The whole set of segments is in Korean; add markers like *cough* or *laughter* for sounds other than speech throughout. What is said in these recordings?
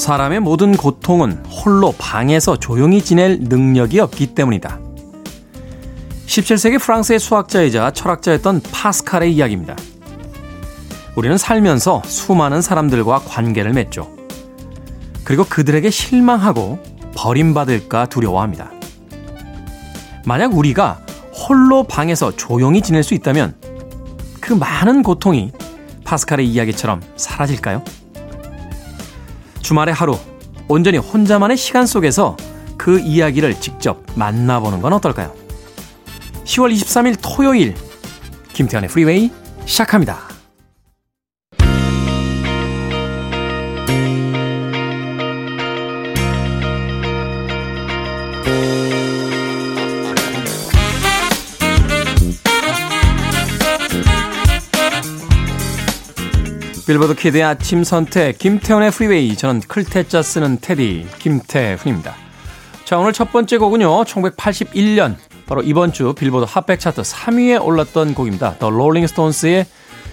사람의 모든 고통은 홀로 방에서 조용히 지낼 능력이 없기 때문이다. 17세기 프랑스의 수학자이자 철학자였던 파스칼의 이야기입니다. 우리는 살면서 수많은 사람들과 관계를 맺죠. 그리고 그들에게 실망하고 버림받을까 두려워합니다. 만약 우리가 홀로 방에서 조용히 지낼 수 있다면 그 많은 고통이 파스칼의 이야기처럼 사라질까요? 주말의 하루, 온전히 혼자만의 시간 속에서 그 이야기를 직접 만나보는 건 어떨까요? 10월 23일 토요일, 김태현의 프리웨이 시작합니다. 빌보드 키드의 아침 선택 김태훈의 프리웨이 저는 클 태 자 쓰는 태디 김태훈입니다. 자 오늘 첫 번째 곡은요 1981년 바로 이번 주 빌보드 핫백 차트 3위에 올랐던 곡입니다. 더 롤링 스톤스의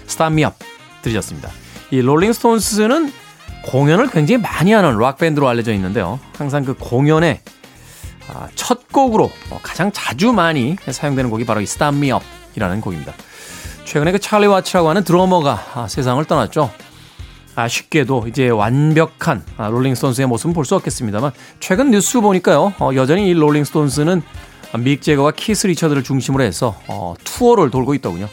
Start Me Up 들으셨습니다. 이 롤링 스톤스는 공연을 굉장히 많이 하는 락밴드로 알려져 있는데요. 항상 그 공연의 아, 첫 곡으로 가장 자주 많이 사용되는 곡이 바로 이 Start Me Up 이라는 곡입니다. 최근에 그 찰리 와츠라고 하는 드러머가 아, 세상을 떠났죠. 아쉽게도 이제 완벽한 아, 롤링스톤스의 모습은 볼 수 없겠습니다만 최근 뉴스 보니까요 어, 여전히 이 롤링스톤스는 믹 재거와 키스 리처드를 중심으로 해서 어, 투어를 돌고 있더군요.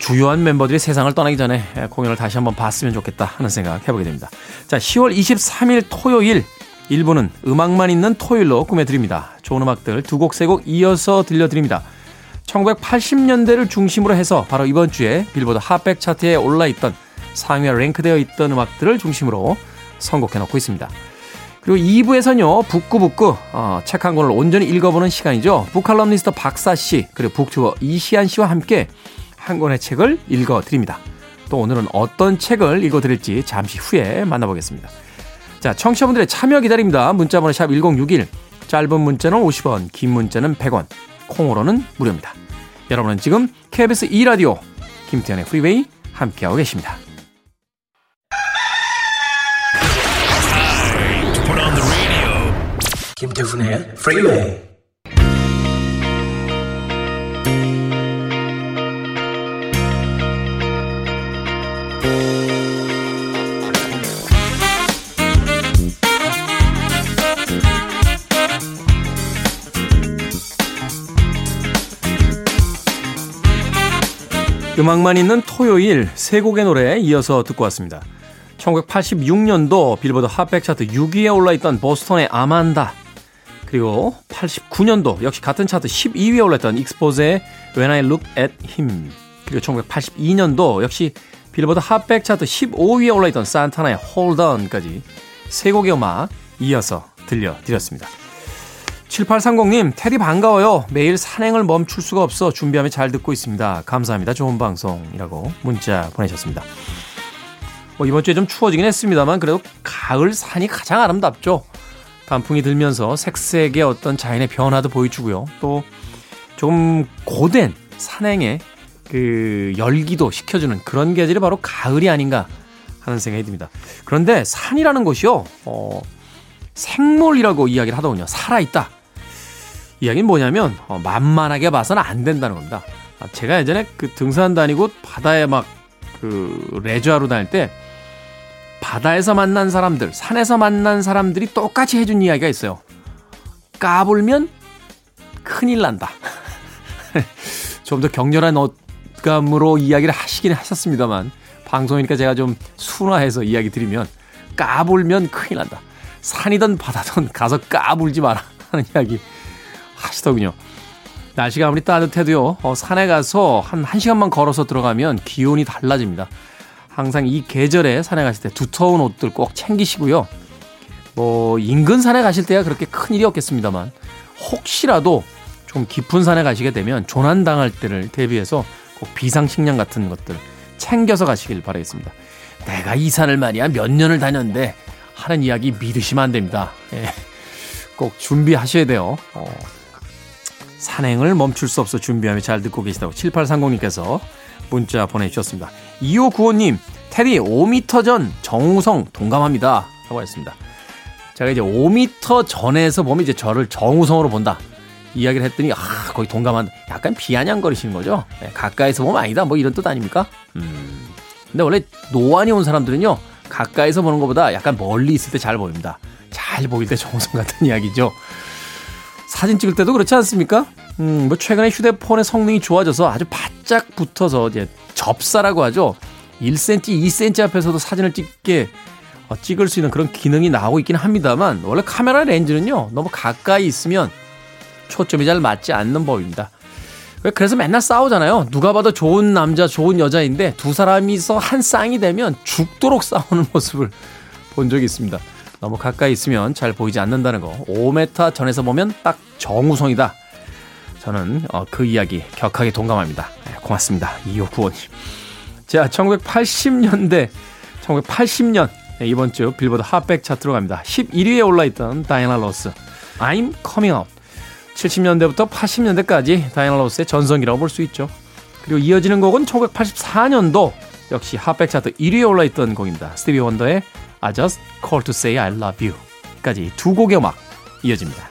주요한 멤버들이 세상을 떠나기 전에 공연을 다시 한번 봤으면 좋겠다 하는 생각 해보게 됩니다. 자, 10월 23일 토요일 1부는 음악만 있는 토요일로 꾸며드립니다. 좋은 음악들 두 곡, 세 곡 이어서 들려드립니다. 1980년대를 중심으로 해서 바로 이번 주에 빌보드 핫백 차트에 올라 있던 상위에 랭크되어 있던 음악들을 중심으로 선곡해 놓고 있습니다. 그리고 2부에서는요, 북구북구, 어, 책 한 권을 온전히 읽어보는 시간이죠. 북칼럼니스트 박사 씨, 그리고 북튜버 이시안 씨와 함께 한 권의 책을 읽어드립니다. 또 오늘은 어떤 책을 읽어드릴지 잠시 후에 만나보겠습니다. 자, 청취자분들의 참여 기다립니다. 문자번호 샵 1061, 짧은 문자는 50원, 긴 문자는 100원, 콩으로는 무료입니다. 여러분은 지금 KBS 2라디오 김태훈의 프리웨이 함께하고 계십니다. 김태훈의 프리웨이 음악만 있는 토요일 세 곡의 노래 이어서 듣고 왔습니다. 1986년도 빌보드 핫백 차트 6위에 올라있던 보스턴의 아만다 그리고 89년도 역시 같은 차트 12위에 올랐던 익스포즈의 When I Look at Him 그리고 1982년도 역시 빌보드 핫백 차트 15위에 올라있던 산타나의 Hold On까지 세 곡의 음악 이어서 들려드렸습니다. 7830님, 테디 반가워요. 매일 산행을 멈출 수가 없어 준비하며 잘 듣고 있습니다. 감사합니다. 좋은 방송이라고 문자 보내셨습니다. 뭐 이번 주에 좀 추워지긴 했습니다만 그래도 가을 산이 가장 아름답죠. 단풍이 들면서 색색의 어떤 자연의 변화도 보여주고요. 또좀 고된 산행의 그 열기도 식혀주는 그런 계절이 바로 가을이 아닌가 하는 생각이 듭니다. 그런데 산이라는 곳이요, 어, 생물이라고 이야기를 하더군요. 살아있다. 이야기는 뭐냐면 어, 만만하게 봐서는 안 된다는 겁니다. 아, 제가 예전에 그 등산 다니고 바다에 막 그 레저하러 다닐 때 바다에서 만난 사람들, 산에서 만난 사람들이 똑같이 해준 이야기가 있어요. 까불면 큰일 난다. *laughs* 좀 더 격렬한 어감으로 이야기를 하시긴 하셨습니다만 방송이니까 제가 좀 순화해서 이야기 드리면 까불면 큰일 난다. 산이든 바다든 가서 까불지 마라 하는 이야기 하시더군요. 날씨가 아무리 따뜻해도요, 어, 산에 가서 한 1시간만 걸어서 들어가면 기온이 달라집니다. 항상 이 계절에 산에 가실 때 두터운 옷들 꼭 챙기시고요. 뭐, 인근 산에 가실 때야 그렇게 큰 일이 없겠습니다만, 혹시라도 좀 깊은 산에 가시게 되면 조난당할 때를 대비해서 꼭 비상식량 같은 것들 챙겨서 가시길 바라겠습니다. 내가 이 산을 말이야 몇 년을 다녔는데 하는 이야기 믿으시면 안 됩니다. 예. 꼭 준비하셔야 돼요. 어, 산행을 멈출 수 없어 준비하며 잘 듣고 계시다고 7830님께서 문자 보내주셨습니다. 2595님, 테디 5m 전 정우성 동감합니다. 하고 했습니다. 제가 이제 5m 전에서 보면 이제 저를 정우성으로 본다. 이야기를 했더니, 아, 거의 동감한, 약간 비아냥거리시는 거죠? 네, 가까이서 보면 아니다. 뭐 이런 뜻 아닙니까? 음. 근데 원래 노안이 온 사람들은요, 가까이서 보는 것보다 약간 멀리 있을 때 잘 보입니다. 잘 보일 때 정우성 같은 이야기죠. 사진 찍을 때도 그렇지 않습니까? 음, 뭐 최근에 휴대폰의 성능이 좋아져서 아주 바짝 붙어서 이제 접사라고 하죠. 1cm, 2cm 앞에서도 사진을 찍게 어, 찍을 수 있는 그런 기능이 나오고 있긴 합니다만 원래 카메라 렌즈는요 너무 가까이 있으면 초점이 잘 맞지 않는 법입니다. 그래서 맨날 싸우잖아요. 누가 봐도 좋은 남자, 좋은 여자인데 두 사람이서 한 쌍이 되면 죽도록 싸우는 *laughs* 모습을 본 적이 있습니다. 너무 가까이 있으면 잘 보이지 않는다는 거. 5m 전에서 보면 딱 정우성이다. 저는 어, 그 이야기 격하게 동감합니다. 네, 고맙습니다. 2595님. 자, 1980년대, 1980년 이번 주 빌보드 핫백 차트로 갑니다. 11위에 올라있던 다이애나 로스, I'm Coming Out. 70년대부터 80년대까지 다이애나 로스의 전성기라고 볼 수 있죠. 그리고 이어지는 곡은 1984년도 역시 핫백 차트 1위에 올라있던 곡입니다. 스티비 원더의 I Just Call to Say I Love You 까지 두 곡의 음악 이어집니다.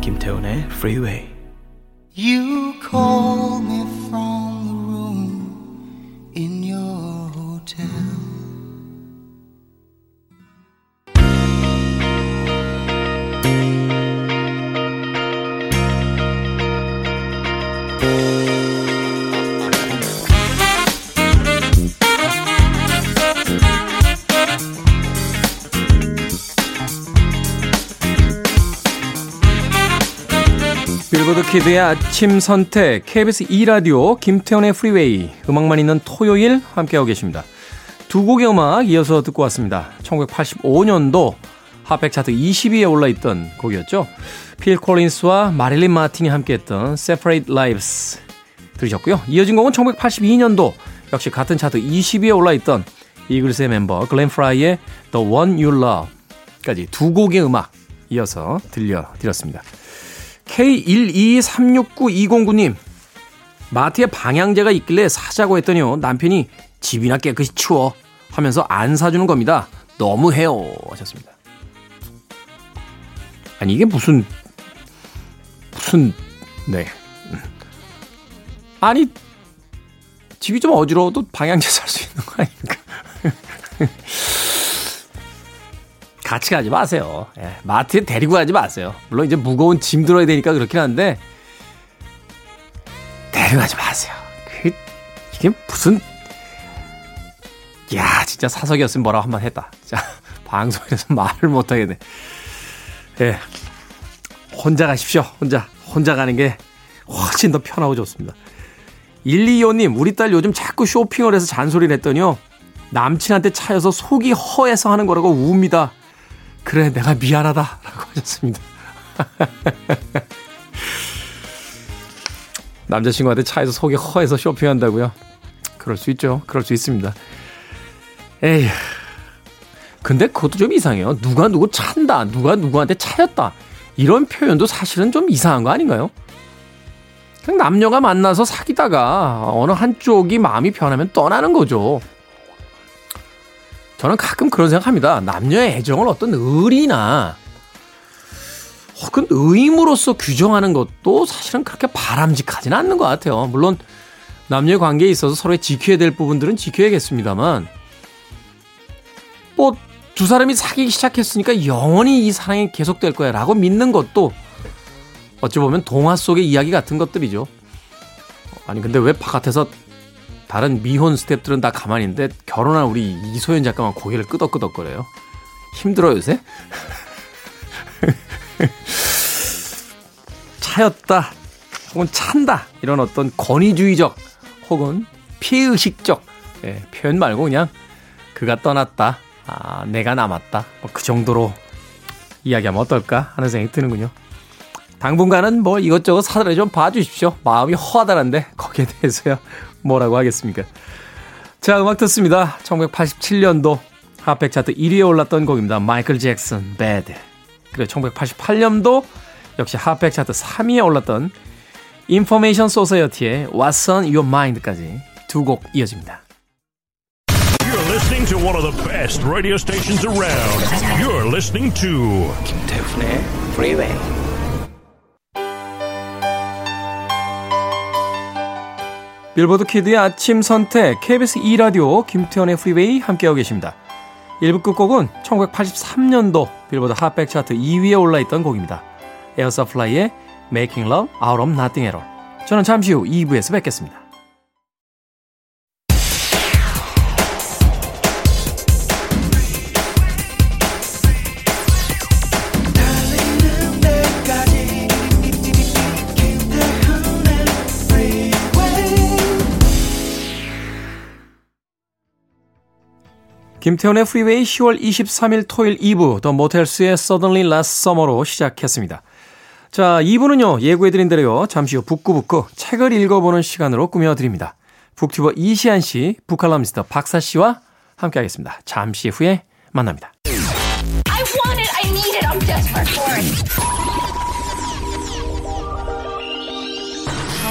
김태훈의 Freeway You call me from 키드의 아침 선택 KBS 2라디오 김태훈의 프리웨이 음악만 있는 토요일 함께하고 계십니다. 두 곡의 음악 이어서 듣고 왔습니다. 1985년도 핫백 차트 20위에 올라있던 곡이었죠. 필 콜린스와 마릴린 마틴이 함께했던 Separate Lives 들으셨고요. 이어진 곡은 1982년도 역시 같은 차트 20위에 올라있던 이글스의 멤버 글렌 프라이의 The One You Love까지 두 곡의 음악 이어서 들려드렸습니다. K1236920님, 마트에 방향제가 있길래 사자고 했더니요. 남편이 집이나 깨끗이 치워 하면서 안 사주는 겁니다. 너무해요. 하셨습니다. 아니, 이게 무슨, 무슨, 네. 아니, 집이 좀 어지러워도 방향제 살 수 있는 거 아닙니까? *laughs* 같이 가지 마세요. 예, 마트에 데리고 가지 마세요. 물론 이제 무거운 짐 들어야 되니까 그렇긴 한데 데려가지 마세요. 그 이게 무슨 야 진짜 사석이었으면 뭐라고 한 번 했다. 자 *laughs* 방송에서 말을 못 하겠네. 예, 혼자 가십시오. 혼자 혼자 가는 게 훨씬 더 편하고 좋습니다. 125님, 우리 딸 요즘 자꾸 쇼핑을 해서 잔소리를 했더니요. 남친한테 차여서 속이 허해서 하는 거라고 웁니다. 그래, 내가 미안하다. 라고 하셨습니다. *laughs* 남자친구한테 차에서 속이 허해서 쇼핑한다고요? 그럴 수 있죠. 그럴 수 있습니다. 에휴. 근데 그것도 좀 이상해요. 누가 누구 찬다. 누가 누구한테 차였다. 이런 표현도 사실은 좀 이상한 거 아닌가요? 그냥 남녀가 만나서 사귀다가 어느 한쪽이 마음이 변하면 떠나는 거죠. 저는 가끔 그런 생각합니다. 남녀의 애정을 어떤 의리나 혹은 의무로서 규정하는 것도 사실은 그렇게 바람직하지는 않는 것 같아요. 물론 남녀의 관계에 있어서 서로의 지켜야 될 부분들은 지켜야겠습니다만 뭐 두 사람이 사귀기 시작했으니까 영원히 이 사랑이 계속될 거야 라고 믿는 것도 어찌 보면 동화 속의 이야기 같은 것들이죠. 아니 근데 왜 바깥에서 다른 미혼 스탭들은 다 가만히 있는데 결혼한 우리 이소연 작가만 고개를 끄덕끄덕거려요. 힘들어요, 요새? *laughs* 차였다, 혹은 찬다, 이런 어떤 권위주의적, 혹은 피의식적, 예, 표현 말고 그냥 그가 떠났다, 아, 내가 남았다, 뭐 그 정도로 이야기하면 어떨까 하는 생각이 드는군요. 당분간은 뭐 이것저것 사전에 좀 봐주십시오. 마음이 허하다는데 거기에 대해서야 뭐라고 하겠습니까. 자, 음악 듣습니다. 1987년도 핫백 차트 1위에 올랐던 곡입니다. 마이클 잭슨, Bad. 그리고 1988년도 역시 핫백 차트 3위에 올랐던 인포메이션 소사이어티의 What's on Your Mind까지 두 곡 이어집니다. You're listening to one of the best radio stations around. You're listening to 김태훈의 Freeway. 빌보드 키드의 아침 선택 KBS 2라디오 김태훈의 프리웨이 함께하고 계십니다. 1부 끝곡은 1983년도 빌보드 핫백 차트 2위에 올라있던 곡입니다. 에어서플라이의 Making Love Out of Nothing at All. 저는 잠시 후 2부에서 뵙겠습니다. 김태훈의 프리웨이 10월 23일 토요일 2부 더 모텔스의 Suddenly Last Summer로 시작했습니다. 자, 2부는요, 예고해드린 대로요, 잠시 후 북구북구 책을 읽어보는 시간으로 꾸며드립니다. 북튜버 이시한 씨, 북칼럼니스트 박사 씨와 함께하겠습니다. 잠시 후에 만납니다. I want it. I need it. I'm desperate for it.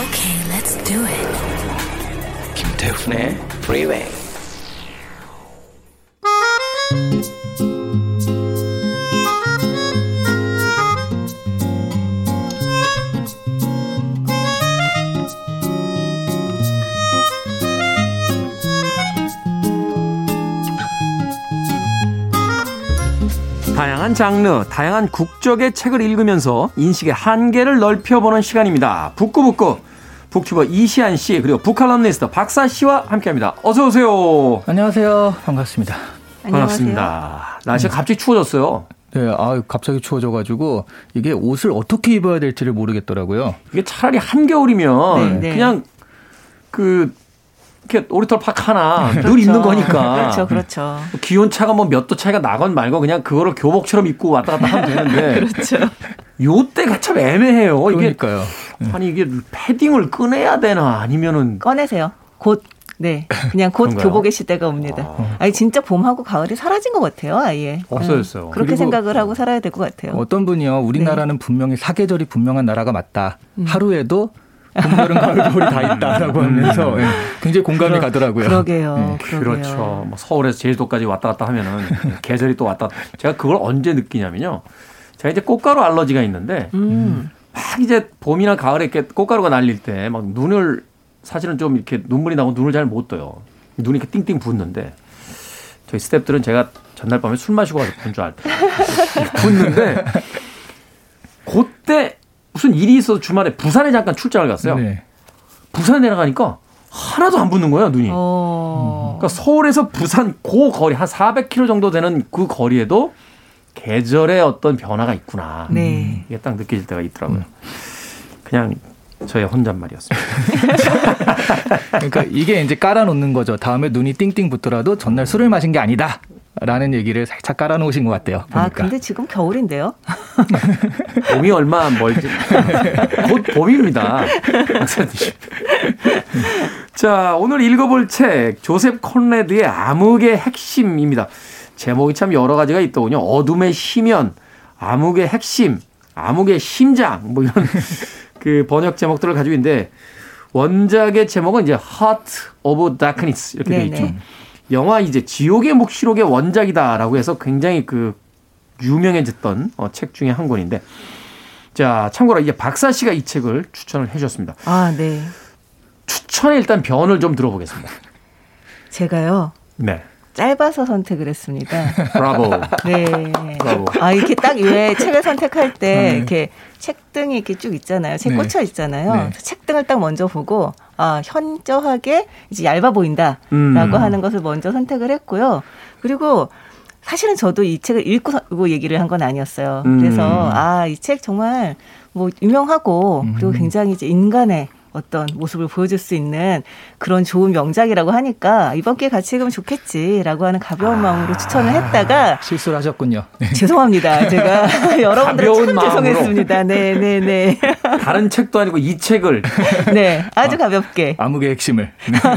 Okay, let's do it. 김태훈의 Freeway. 다양한 장르, 다양한 국적의 책을 읽으면서 인식의 한계를 넓혀보는 시간입니다. 북구북구 북튜버 이시안 씨 그리고 북칼럼니스트 박사 씨와 함께합니다. 어서 오세요. 안녕하세요. 반갑습니다. 반갑습니다. 날씨가 갑자기 추워졌어요. 네, 아 갑자기 추워져가지고 이게 옷을 어떻게 입어야 될지를 모르겠더라고요. 이게 차라리 한겨울이면 네, 네. 그냥 그 이렇게 오리털 팍 하나 늘 그렇죠. 입는 거니까. 그렇죠, 그렇죠. 기온 차가 뭐 몇 도 차이가 나건 말고 그냥 그거를 교복처럼 입고 왔다 갔다 하면 되는데 *laughs* 그렇죠. 요 때가 참 애매해요. 이게 그러니까요. 아니 이게 패딩을 꺼내야 되나 아니면은 꺼내세요. 곧, 네. *laughs* 그냥 곧 그런가요? 교복의 시대가 옵니다. 아 니, 진짜 봄하고 가을이 사라진 것 같아요, 아예. 없어졌어요. 음, 그렇게 생각을 하고 살아야 될 것 같아요. 어떤 분이요, 우리나라는 네. 분명히 사계절이 분명한 나라가 맞다. 음. 하루에도 봄, 여름, 가을, *laughs* 겨울이 다 있다라고 하면서 예, 굉장히 공감이 가더라고요. 그러게요. 네. 그러게요. 그렇죠. 뭐 서울에서 제주도까지 왔다 갔다 하면은 계절이 또 왔다. 제가 그걸 언제 느끼냐면요. 제가 이제 꽃가루 알러지가 있는데 음. 막 이제 봄이나 가을에 이렇게 꽃가루가 날릴 때 막 눈을 사실은 좀 이렇게 눈물이 나고 눈을 잘 못 떠요. 눈이 이렇게 띵띵 붓는데 저희 스탭들은 제가 전날 밤에 술 마시고 와서 분줄 알고 *laughs* 붓는데 그때 무슨 일이 있어서 주말에 부산에 잠깐 출장을 갔어요. 네. 부산에 내려가니까 하나도 안 붓는 거예요, 눈이. 어. 그러니까 서울에서 부산 고 거리 한 400km 정도 되는 그 거리에도 계절의 어떤 변화가 있구나. 네. 이게 딱 느껴질 때가 있더라고요. 그냥 저의 혼잣말이었습니다. *laughs* 그러니까 이게 이제 깔아놓는 거죠. 다음에 눈이 띵띵 붙더라도 전날 술을 마신 게 아니다. 라는 얘기를 살짝 깔아놓으신 것 같아요. 보니까. 아, 근데 지금 겨울인데요? *laughs* 봄이 얼마 멀지. 곧 봄입니다. 박사님. 자, 오늘 읽어볼 책, 조셉 콘레드의 암흑의 핵심입니다. 제목이 참 여러 가지가 있더군요. 어둠의 심연, 암흑의 핵심, 암흑의 심장, 뭐 이런 그 번역 제목들을 가지고 있는데, 원작의 제목은 이제 Heart of Darkness 이렇게 되어 네네. 있죠. 영화 이제 지옥의 묵시록의 원작이다라고 해서 굉장히 그 유명해졌던 어, 책 중에 한 권인데 자 참고로 이제 박사 씨가 이 책을 추천을 해주셨습니다. 아, 네. 추천에 일단 변을 좀 들어보겠습니다. 제가요, 네, 짧아서 선택을 했습니다. *laughs* 브라보. 네. 브라보. 아, 이렇게 딱 왜 책을 선택할 때 네. 이렇게 책등이 이렇게 쭉 있잖아요. 책 네. 꽂혀 있잖아요. 네. 책등을 딱 먼저 보고 아, 현저하게 이제 얇아 보인다라고 음. 하는 것을 먼저 선택을 했고요. 그리고 사실은 저도 이 책을 읽고 서- 얘기를 한 건 아니었어요. 음. 그래서 아, 이 책 정말 뭐 유명하고 그리고 굉장히 이제 인간의 어떤 모습을 보여줄 수 있는 그런 좋은 명작이라고 하니까 이번 기회에 같이 읽으면 좋겠지라고 하는 가벼운 아. 마음으로 추천을 했다가 실수를 하셨군요. 네. 죄송합니다. 제가 *laughs* 여러분들 참 마음으로. 죄송했습니다. 네, 네, 네. *laughs* 다른 책도 아니고 이 책을 네, 아주 가볍게. 암흑의 핵심을.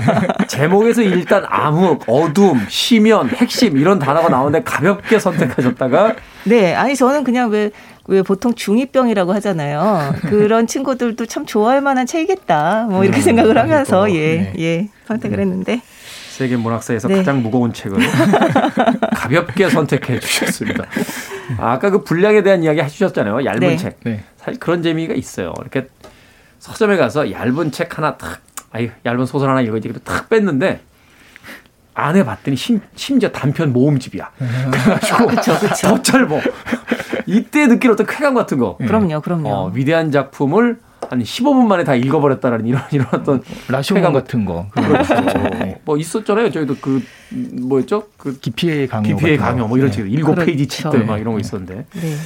*laughs* 제목에서 일단 암흑, 어둠, 심연, 핵심 이런 단어가 나오는데 가볍게 선택하셨다가 네, 아니 저는 그냥 왜, 왜 보통 중2병이라고 하잖아요. 그런 친구들도 참 좋아할 만한 책이겠다. 뭐 이렇게 생각을 하면서 예, 네. 예, 선택을 했는데. 세계 문학사에서 네. 가장 무거운 책을 *laughs* 가볍게 선택해 주셨습니다. 아, 아까 그 분량에 대한 이야기 해주셨잖아요. 얇은 네. 책. 네. 사실 그런 재미가 있어요. 이렇게 서점에 가서 얇은 책 하나 탁, 아유, 얇은 소설 하나 읽어야지. 탁 뺐는데 안에 봤더니 심, 심지어 단편 모음집이야. 그래가지고 그쵸, 그쵸. 더 짧어. 이때 느낀 어떤 쾌감 같은 거. 그럼요, 그럼요. 어, 위대한 작품을 한 15분 만에 다 읽어버렸다라는 이런 *laughs* 이런 어떤 쾌감 같은 거. 그렇죠. 네. 뭐 있었잖아요. 저희도 그 뭐였죠? 그 기피의 강요. 기피의. 강요 뭐 이런 네. 책 일곱 페이지 그렇죠. 책들 막 이런 거 있었는데 네.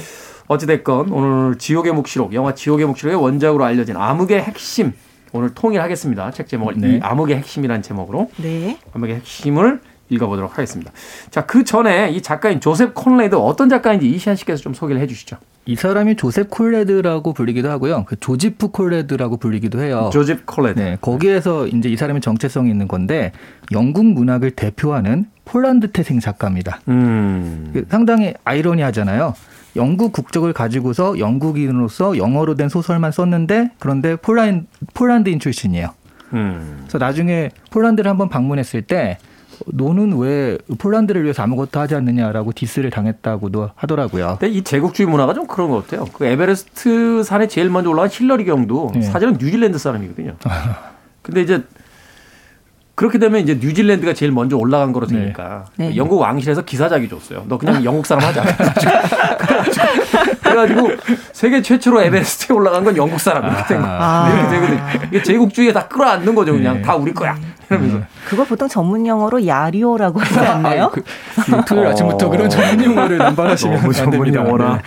어찌됐건 오늘 지옥의 묵시록 영화 지옥의 묵시록의 원작으로 알려진 암흑의 핵심 오늘 통일하겠습니다. 책 제목을 네. 이 암흑의 핵심이라는 제목으로 네. 암흑의 핵심을 읽어보도록 하겠습니다. 자, 그 전에 이 작가인 조셉 콘래드 어떤 작가인지 이시한 씨께서 좀 소개를 해주시죠. 이 사람이 조셉 콘래드라고 불리기도 하고요. 그 조지프 콘래드라고 불리기도 해요. 조셉 콘래드. 네, 거기에서 이제 이 사람의 정체성이 있는 건데 영국 문학을 대표하는 폴란드 태생 작가입니다. 음. 그 상당히 아이러니하잖아요. 영국 국적을 가지고서 영국인으로서 영어로 된 소설만 썼는데 그런데 폴란, 폴란드인 출신이에요. 음. 그래서 나중에 폴란드를 한번 방문했을 때 너는 왜 폴란드를 위해서 아무것도 하지 않느냐라고 디스를 당했다고도 하더라고요. 근데 이 제국주의 문화가 좀 그런 것 같아요. 그 에베레스트 산에 제일 먼저 올라간 힐러리 경도 네. 사실은 뉴질랜드 사람이거든요. *laughs* 근데 이제 그렇게 되면 이제 뉴질랜드가 제일 먼저 올라간 거로 되니까 네. 네. 영국 왕실에서 기사 작위 줬어요. 너 그냥 영국 사람 하자. 그래가지고, 그래가지고 세계 최초로 에베레스트에 올라간 건 영국 사람 이렇게 된 거. 아. 이렇게 되거든요. 이게 제국주의에 다 끌어안는 거죠. 그냥 네. 다 우리 거야. 이러면서. 그거 보통 전문 용어로 야리오라고 하지 않나요? 그, 토요일 아침부터 그런 전문 용어를 남발하시면 너무 안 전문 됩니다. 용어라.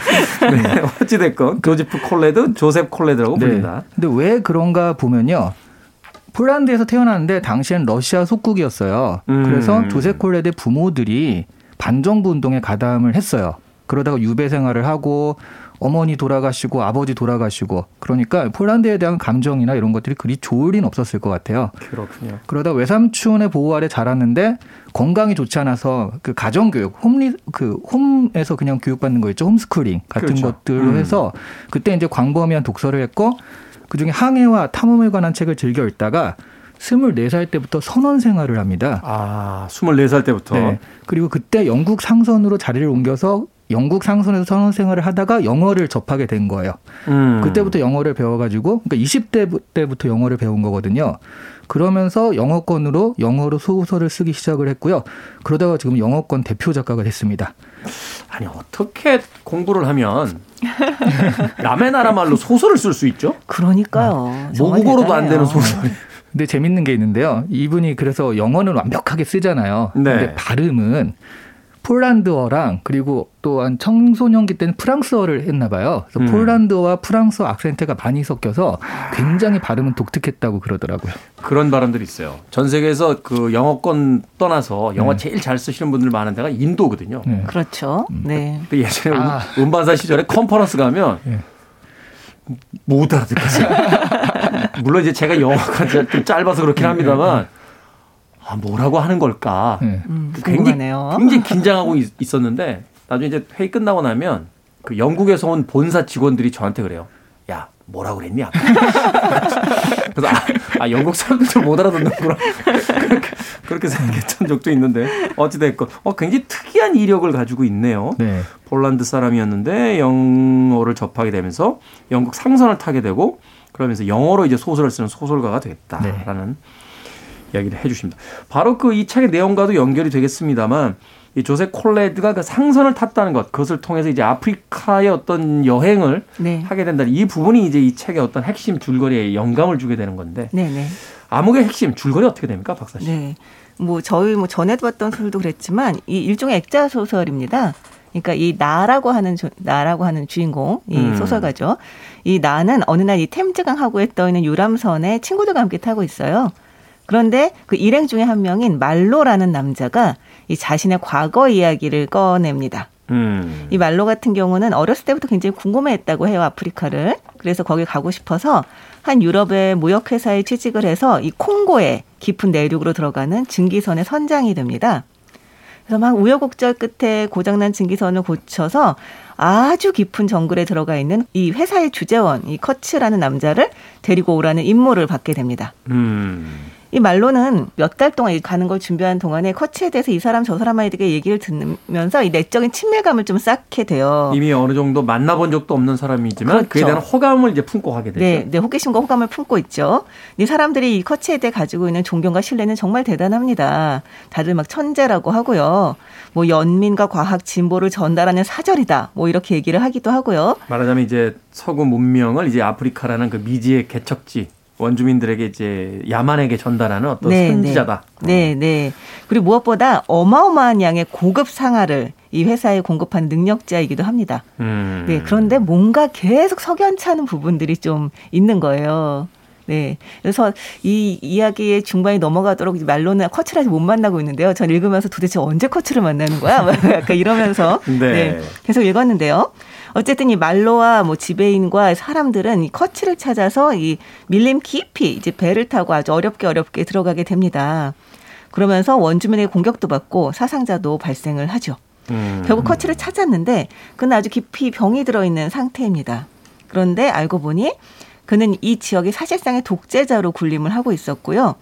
네. *laughs* 어찌됐건 조지프 콘래드, 조셉 콘래드라고 네. 불린다. 근데 왜 그런가 보면요. 폴란드에서 태어났는데 당시엔 러시아 속국이었어요. 음. 그래서 조셉 콘래드의 부모들이 반정부 운동에 가담을 했어요. 그러다가 유배 생활을 하고 어머니 돌아가시고 아버지 돌아가시고 그러니까 폴란드에 대한 감정이나 이런 것들이 그리 좋을 리는 없었을 것 같아요. 그렇군요. 그러다 외삼촌의 보호 아래 자랐는데 건강이 좋지 않아서 그 가정 교육, 홈리 그 홈에서 그냥 교육받는 거 있죠. 홈스쿨링 같은 그렇죠. 것들로 음. 해서 그때 이제 광범위한 독서를 했고 그중에 항해와 탐험에 관한 책을 즐겨 읽다가 24살 때부터 선원 생활을 합니다. 아, 24살 때부터. 네. 그리고 그때 영국 상선으로 자리를 옮겨서 영국 상선에서 선원 생활을 하다가 영어를 접하게 된 거예요. 음. 그때부터 영어를 배워가지고 그러니까 20대 때부터 영어를 배운 거거든요. 그러면서 영어권으로 영어로 소설을 쓰기 시작을 했고요. 그러다가 지금 영어권 대표 작가가 됐습니다. 아니 어떻게 공부를 하면 *laughs* 남의 나라 말로 소설을 쓸 수 있죠? 그러니까요. 정말 모국어로도 안 되는. 소설이. 근데 재밌는 게 있는데요. 이분이 그래서 영어는 완벽하게 쓰잖아요. 네. 근데 발음은 폴란드어랑 그리고 또한 청소년기 때는 프랑스어를 했나 봐요. 그래서 음. 폴란드어와 프랑스어 악센트가 많이 섞여서 굉장히 발음은 독특했다고 그러더라고요. 그런 바람들이 있어요. 전 세계에서 그 영어권 떠나서 영어 네. 제일 잘 쓰시는 분들 많은 데가 인도거든요. 네. 그렇죠. 네. 근데 예전에 아. 음, 음반사 시절에 컨퍼런스 가면 네. 못 알아듣겠어요. *laughs* 물론 이제 제가 영어가 좀 짧아서 그렇긴 합니다만 아, 뭐라고 하는 걸까? 네. 음, 굉장히, 궁금하네요. 굉장히 긴장하고 있, 있었는데 나중에 이제 회의 끝나고 나면 그 영국에서 온 본사 직원들이 저한테 그래요. 야 뭐라고 그랬니? 아까? *laughs* 그래서 아, 아, 영국 사람들도 못 알아듣는구나. 그렇게, 그렇게 생각했던 적도 있는데 어찌됐건 어, 굉장히 특이한 이력을 가지고 있네요. 네. 폴란드 사람이었는데 영어를 접하게 되면서 영국 상선을 타게 되고 그러면서 영어로 이제 소설을 쓰는 소설가가 됐다라는 이야기를 해 주십니다. 바로 그 이 책의 내용과도 연결이 되겠습니다만 이 조세 콜레드가 그 상선을 탔다는 것 그것을 통해서 이제 아프리카의 어떤 여행을 네. 하게 된다는 이 부분이 이제 이 책의 어떤 핵심 줄거리에 영감을 주게 되는 건데 네, 네. 암흑의 핵심 줄거리 어떻게 됩니까, 박사 씨? 네. 뭐 저희 뭐 전에도 봤던 소설도 그랬지만 이 일종의 액자 소설입니다. 그러니까 이 나라고 하는 조- 나라고 하는 주인공 이 음. 소설가죠. 이 나는 어느 날 이 템즈강 하구에 떠 있는 유람선에 친구들과 함께 타고 있어요. 그런데 그 일행 중에 한 명인 말로라는 남자가 이 자신의 과거 이야기를 꺼냅니다. 음. 이 말로 같은 경우는 어렸을 때부터 굉장히 궁금해했다고 해요 아프리카를. 그래서 거기 가고 싶어서 한 유럽의 무역회사에 취직을 해서 이 콩고의 깊은 내륙으로 들어가는 증기선의 선장이 됩니다. 그래서 막 우여곡절 끝에 고장난 증기선을 고쳐서 아주 깊은 정글에 들어가 있는 이 회사의 주재원 이 커츠라는 남자를 데리고 오라는 임무를 받게 됩니다. 음. 이 말로는 몇 달 동안 이 가는 걸 준비하는 동안에 커치에 대해서 이 사람 저 사람에게 얘기를 듣면서 이 내적인 친밀감을 좀 쌓게 돼요. 이미 어느 정도 만나본 적도 없는 사람이지만 그렇죠. 그에 대한 호감을 이제 품고 하게 되죠. 네, 네, 호기심과 호감을 품고 있죠. 이 사람들이 이 커치에 대해 가지고 있는 존경과 신뢰는 정말 대단합니다. 다들 막 천재라고 하고요. 뭐 연민과 과학 진보를 전달하는 사절이다. 뭐 이렇게 얘기를 하기도 하고요. 말하자면 이제 서구 문명을 이제 아프리카라는 그 미지의 개척지 원주민들에게 이제 야만에게 전달하는 어떤 선지자다. 네, 네. 그리고 무엇보다 어마어마한 양의 고급 상하를 이 회사에 공급한 능력자이기도 합니다. 음. 네, 그런데 뭔가 계속 석연치 않은 부분들이 좀 있는 거예요. 네. 그래서 이 이야기의 중반이 넘어가도록 말로는 커츠를 아직 못 만나고 있는데요. 전 읽으면서 도대체 언제 커츠를 만나는 거야? 막 *laughs* 약간 이러면서 네. 네. 계속 읽었는데요. 어쨌든 이 말로와 뭐 지배인과 사람들은 이 커츠를 찾아서 이 밀림 깊이 이제 배를 타고 아주 어렵게 어렵게 들어가게 됩니다. 그러면서 원주민에게 공격도 받고 사상자도 발생을 하죠. 음. 결국 커치를 찾았는데 그는 아주 깊이 병이 들어있는 상태입니다. 그런데 알고 보니 그는 이 지역의 사실상의 독재자로 군림을 하고 있었고요.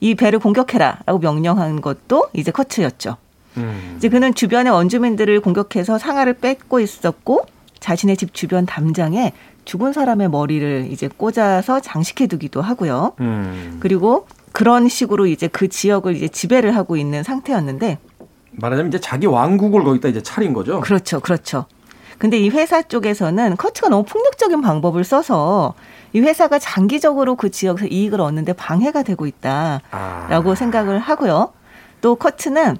이 배를 공격해라라고 명령한 것도 이제 커츠였죠. 음. 이제 그는 주변의 원주민들을 공격해서 상아를 뺏고 있었고 자신의 집 주변 담장에 죽은 사람의 머리를 이제 꽂아서 장식해 두기도 하고요. 음. 그리고 그런 식으로 이제 그 지역을 이제 지배를 하고 있는 상태였는데 말하자면 이제 자기 왕국을 거기다 이제 차린 거죠. 그렇죠, 그렇죠. 근데 이 회사 쪽에서는 커츠가 너무 폭력적인 방법을 써서 이 회사가 장기적으로 그 지역에서 이익을 얻는데 방해가 되고 있다라고 아. 생각을 하고요. 또 커츠는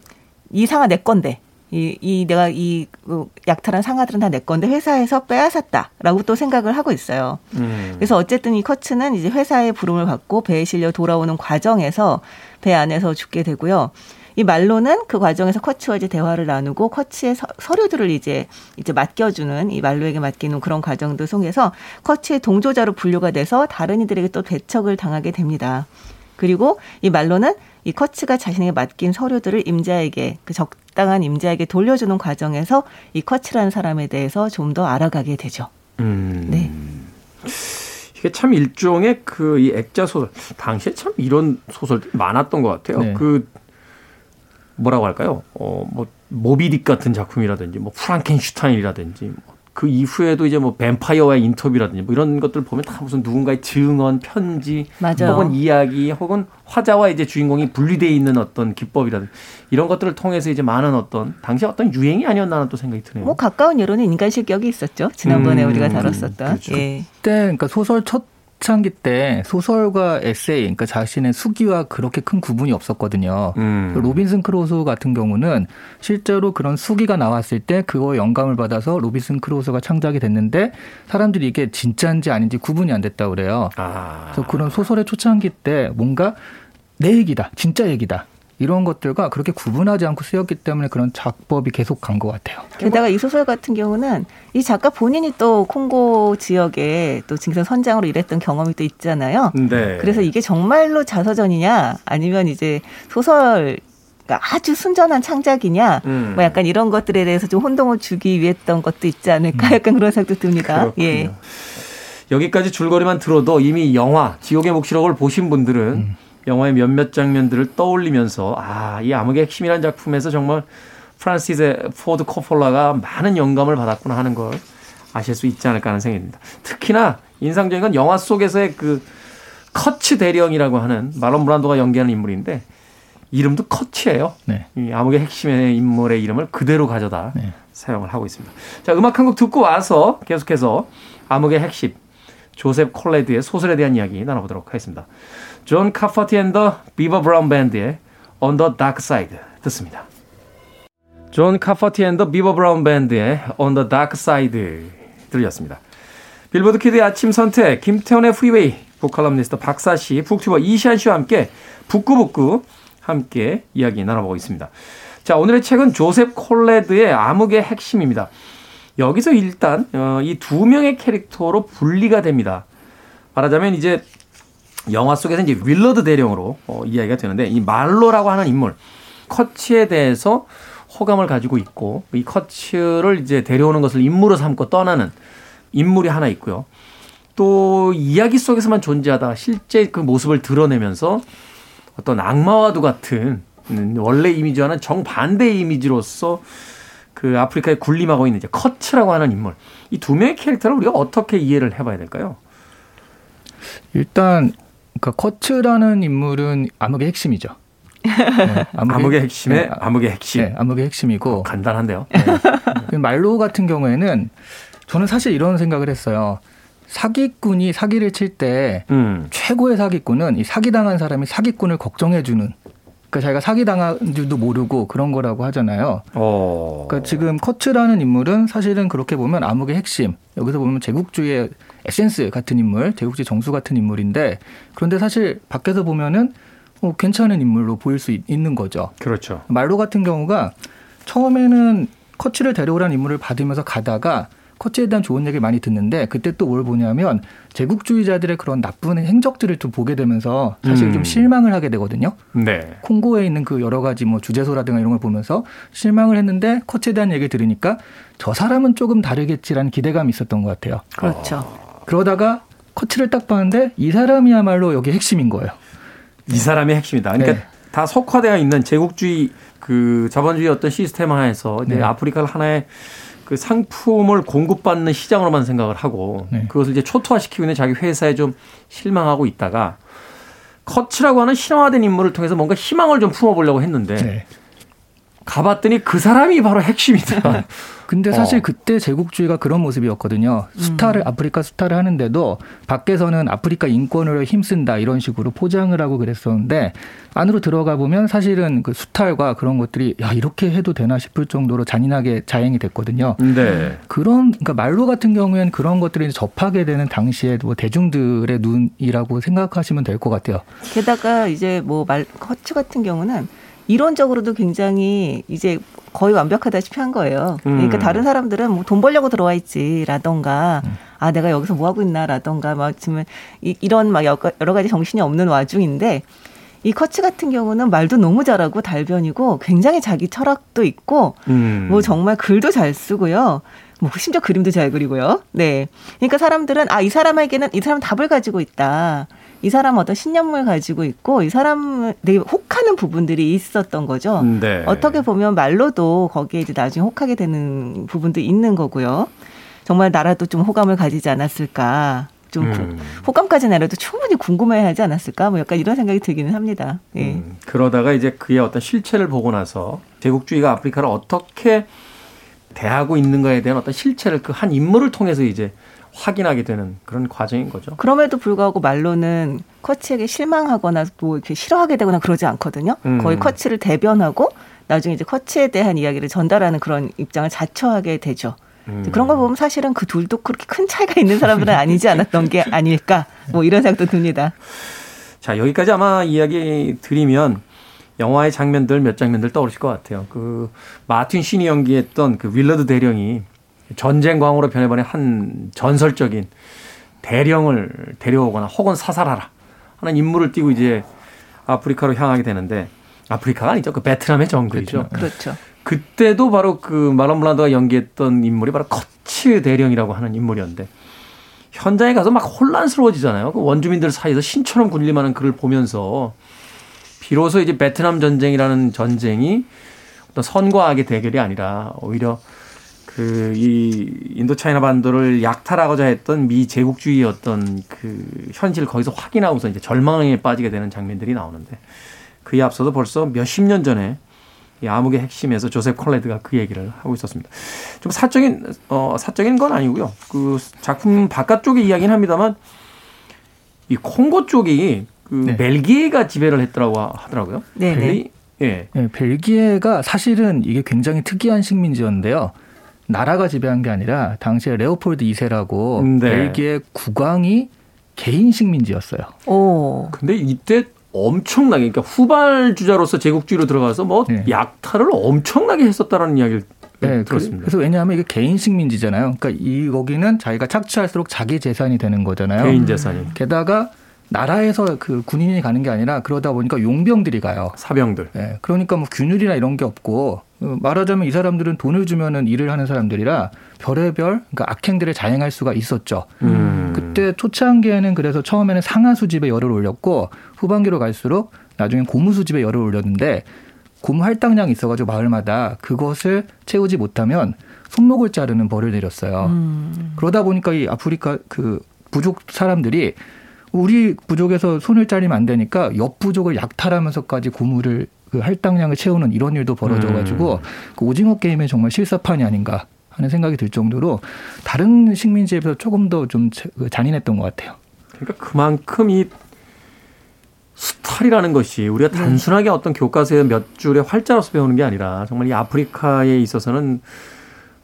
이 상아 내 건데 이, 이 내가 이 어, 약탈한 상아들은 다 내 건데 회사에서 빼앗았다라고 또 생각을 하고 있어요. 음. 그래서 어쨌든 이 커츠는 이제 회사의 부름을 받고 배에 실려 돌아오는 과정에서 배 안에서 죽게 되고요. 이 말로는 그 과정에서 커츠와 이제 대화를 나누고 커츠의 서, 서류들을 이제 이제 맡겨주는 이 말로에게 맡기는 그런 과정도 속에서 커츠의 동조자로 분류가 돼서 다른 이들에게 또 배척을 당하게 됩니다. 그리고 이 말로는 이 커츠가 자신에게 맡긴 서류들을 임자에게 그 적당한 임자에게 돌려주는 과정에서 이 커츠라는 사람에 대해서 좀 더 알아가게 되죠. 음. 네. 이게 참 일종의 그 이 액자 소설 당시에 참 이런 소설들이 많았던 것 같아요. 네. 그 뭐라고 할까요? 어뭐 모비딕 같은 작품이라든지 뭐 프랑켄슈타인이라든지 뭐 그 이후에도 이제 뭐 뱀파이어와의 인터뷰라든지 뭐 이런 것들 보면 다 무슨 누군가의 증언, 편지, 맞아요. 혹은 이야기, 혹은 화자와 이제 주인공이 분리되어 있는 어떤 기법이라든지 이런 것들을 통해서 이제 많은 어떤 당시 어떤 유행이 아니었나 하는 또 생각이 드네요. 뭐 가까운 예로는 인간 실격이 있었죠. 지난번에 음, 우리가 다뤘었던. 그렇죠. 예. 그때 그러니까 소설 초창기 때 소설과 에세이, 그러니까 자신의 수기와 그렇게 큰 구분이 없었거든요. 음. 로빈슨 크루소 같은 경우는 실제로 그런 수기가 나왔을 때 그거 영감을 받아서 로빈슨 크루소가 창작이 됐는데 사람들이 이게 진짜인지 아닌지 구분이 안 됐다고 그래요. 아. 그래서 그런 소설의 초창기 때 뭔가 내 얘기다, 진짜 얘기다. 이런 것들과 그렇게 구분하지 않고 쓰였기 때문에 그런 작법이 계속 간 것 같아요. 게다가 이 소설 같은 경우는 이 작가 본인이 또 콩고 지역에 또 증선 선장으로 일했던 경험이 또 있잖아요. 네. 그래서 이게 정말로 자서전이냐 아니면 이제 소설 그러니까 아주 순전한 창작이냐 음. 뭐 약간 이런 것들에 대해서 좀 혼동을 주기 위했던 것도 있지 않을까 약간 그런 생각도 듭니다. 그렇군요. 예. 여기까지 줄거리만 들어도 이미 영화 지옥의 묵시록을 보신 분들은 영화의 몇몇 장면들을 떠올리면서 아, 이 암흑의 핵심이라는 작품에서 정말 프란시스 포드 코폴라가 많은 영감을 받았구나 하는 걸 아실 수 있지 않을까 하는 생각이 듭니다. 특히나 인상적인 건 영화 속에서의 그 커츠 대령이라고 하는 말론 브란도가 연기하는 인물인데 이름도 커츠예요. 네. 이 암흑의 핵심의 인물의 이름을 그대로 가져다 네. 사용을 하고 있습니다. 자, 음악 한 곡 듣고 와서 계속해서 암흑의 핵심 조셉 콘래드의 소설에 대한 이야기 나눠보도록 하겠습니다. 존 카퍼티 앤더 비버 브라운 밴드의 On the Dark Side 듣습니다. 존 카퍼티 앤더 비버 브라운 밴드의 On the Dark Side 들렸습니다. Billboard Kid의 아침 선택, 김태훈의 Freeway, 북칼럼니스트 박사 씨, 북튜버 이시안 씨와 함께 북구북구 함께 이야기 나눠보고 있습니다. 자, 오늘의 책은 조셉 콘래드의 암흑의 핵심입니다. 여기서 일단 어, 이 두 명의 캐릭터로 분리가 됩니다. 말하자면 이제 영화 속에서 이제 윌러드 대령으로 어, 이야기가 되는데 이 말로라고 하는 인물 커치에 대해서 호감을 가지고 있고 이 커츠를 이제 데려오는 것을 임무로 삼고 떠나는 인물이 하나 있고요. 또 이야기 속에서만 존재하다가 실제 그 모습을 드러내면서 어떤 악마와도 같은 원래 이미지와는 정반대의 이미지로서 그 아프리카에 군림하고 있는 이제 커츠라고 하는 인물. 이 두 명의 캐릭터를 우리가 어떻게 이해를 해봐야 될까요? 일단 그러니까 커츠라는 인물은 암흑의 핵심이죠. 네, *laughs* 암흑의, 암흑의 핵심의 네, 암흑의 핵심. 네, 암흑의 핵심이고 간단한데요. 네. 말로 같은 경우에는 저는 사실 이런 생각을 했어요. 사기꾼이 사기를 칠때 음. 최고의 사기꾼은 이 사기당한 사람이 사기꾼을 걱정해주는 그러니까 자기가 사기 당한 줄도 모르고 그런 거라고 하잖아요. 어. 그러니까 지금 커츠라는 인물은 사실은 그렇게 보면 암흑의 핵심 여기서 보면 제국주의의 에센스 같은 인물, 제국주의 정수 같은 인물인데 그런데 사실 밖에서 보면은 어, 괜찮은 인물로 보일 수 있 는 거죠. 그렇죠. 말로 같은 경우가 처음에는 커치를 데려오라는 인물을 받으면서 가다가 커치에 대한 좋은 얘기를 많이 듣는데 그때 또 뭘 보냐면 제국주의자들의 그런 나쁜 행적들을 좀 보게 되면서 사실 음. 좀 실망을 하게 되거든요. 네. 콩고에 있는 그 여러 가지 뭐 주제소라든가 이런 걸 보면서 실망을 했는데 커치에 대한 얘기를 들으니까 저 사람은 조금 다르겠지라는 기대감이 있었던 것 같아요. 그렇죠. 그러다가 커치를 딱 봤는데 이 사람이야말로 여기 핵심인 거예요. 이 사람이 핵심이다. 그러니까 네. 다 속화되어 있는 제국주의 그 자본주의 어떤 시스템 하에서 이제 네. 아프리카를 하나의 그 상품을 공급받는 시장으로만 생각을 하고 네. 그것을 이제 초토화시키고 있는 자기 회사에 좀 실망하고 있다가 커치라고 하는 신화화된 인물을 통해서 뭔가 희망을 좀 품어보려고 했는데 네. 가봤더니 그 사람이 바로 핵심이다. 근데 사실 어. 그때 제국주의가 그런 모습이었거든요. 수탈을 음. 아프리카 수탈을 하는데도 밖에서는 아프리카 인권을 힘쓴다 이런 식으로 포장을 하고 그랬었는데 안으로 들어가 보면 사실은 그 수탈과 그런 것들이 야 이렇게 해도 되나 싶을 정도로 잔인하게 자행이 됐거든요. 네. 그런 그러니까 말로 같은 경우에는 그런 것들이 접하게 되는 당시에 뭐 대중들의 눈이라고 생각하시면 될 것 같아요. 게다가 이제 뭐 말 커츠 같은 경우는 이론적으로도 굉장히 이제 거의 완벽하다시피 한 거예요. 그러니까 음. 다른 사람들은 뭐 돈 벌려고 들어와 있지라던가 음. 아 내가 여기서 뭐 하고 있나라던가 막 지금 이런 막 여러 가지 정신이 없는 와중인데 이 커츠 같은 경우는 말도 너무 잘하고 달변이고 굉장히 자기 철학도 있고 음. 뭐 정말 글도 잘 쓰고요. 뭐 심지어 그림도 잘 그리고요. 네. 그러니까 사람들은 아 이 사람에게는 이 사람 답을 가지고 있다. 이 사람 어떤 신념을 가지고 있고 이 사람 되게 혹하는 부분들이 있었던 거죠. 네. 어떻게 보면 말로도 거기에 이제 나중에 혹하게 되는 부분도 있는 거고요. 정말 나라도 좀 호감을 가지지 않았을까. 좀 음. 호감까지는 아니라도 충분히 궁금해하지 않았을까 뭐 약간 이런 생각이 들기는 합니다. 예. 음, 그러다가 이제 그의 어떤 실체를 보고 나서 제국주의가 아프리카를 어떻게 대하고 있는가에 대한 어떤 실체를 그 한 인물을 통해서 이제 확인하게 되는 그런 과정인 거죠. 그럼에도 불구하고 말로는 커치에게 실망하거나 뭐 이렇게 싫어하게 되거나 그러지 않거든요. 음. 거의 커치를 대변하고 나중에 이제 커치에 대한 이야기를 전달하는 그런 입장을 자처하게 되죠. 음. 그런 걸 보면 사실은 그 둘도 그렇게 큰 차이가 있는 사람들은 *laughs* 아니지 않았던 게 아닐까 뭐 이런 생각도 듭니다. 자 여기까지 아마 이야기 드리면 영화의 장면들 몇 장면들 떠오르실 것 같아요. 그 마틴 신이 연기했던 그 윌러드 대령이 전쟁광으로 변해버린 한 전설적인 대령을 데려오거나 혹은 사살하라 하는 임무를 띠고 이제 아프리카로 향하게 되는데 아프리카가 아니죠. 그 베트남의 정글이죠. 그렇죠. 그때도 바로 그 마론 블란드가 연기했던 인물이 바로 커츠 대령이라고 하는 인물이었는데 현장에 가서 막 혼란스러워지잖아요. 그 원주민들 사이에서 신처럼 군림하는 그를 보면서 비로소 이제 베트남 전쟁이라는 전쟁이 어떤 선과 악의 대결이 아니라 오히려 그 이 인도차이나 반도를 약탈하고자 했던 미 제국주의의 어떤 그 현실을 거기서 확인하고서 이제 절망에 빠지게 되는 장면들이 나오는데 그에 앞서도 벌써 몇십 년 전에 이 암흑의 핵심에서 조셉 콜레드가 그 얘기를 하고 있었습니다. 좀 사적인 어 사적인 건 아니고요. 그 작품 바깥쪽의 이야기는 합니다만 이 콩고 쪽이 그 네. 벨기에가 지배를 했더라고 하더라고요. 네, 벨리, 예. 예, 벨기에가 사실은 이게 굉장히 특이한 식민지였는데요. 나라가 지배한 게 아니라 당시에 레오폴드 2세라고 네. 벨기에 국왕이 개인 식민지였어요. 오. 근데 이때 엄청나게 그러니까 후발주자로서 제국주의로 들어가서 뭐 네. 약탈을 엄청나게 했었다라는 이야기를 네, 들었습니다. 그래서 왜냐하면 이게 개인 식민지잖아요. 그러니까 이 거기는 자기가 착취할수록 자기 재산이 되는 거잖아요. 개인 재산이 게다가 나라에서 그 군인이 가는 게 아니라 그러다 보니까 용병들이 가요. 사병들. 예, 그러니까 뭐 균율이나 이런 게 없고 어, 말하자면 이 사람들은 돈을 주면은 일을 하는 사람들이라 별의별 그러니까 악행들을 자행할 수가 있었죠. 음. 그때 초창기에는 그래서 처음에는 상하 수집에 열을 올렸고 후반기로 갈수록 나중에 고무 수집에 열을 올렸는데 고무 할당량이 있어가지고 마을마다 그것을 채우지 못하면 손목을 자르는 벌을 내렸어요. 음. 그러다 보니까 이 아프리카 그 부족 사람들이 우리 부족에서 손을 자르면 안 되니까 옆 부족을 약탈하면서까지 고무를 그 할당량을 채우는 이런 일도 벌어져가지고 그 오징어 게임의 정말 실사판이 아닌가 하는 생각이 들 정도로 다른 식민지에 비해서 조금 더 좀 잔인했던 것 같아요. 그러니까 그만큼 이 수탈이라는 것이 우리가 네. 단순하게 어떤 교과서의 몇 줄의 활자로서 배우는 게 아니라 정말 이 아프리카에 있어서는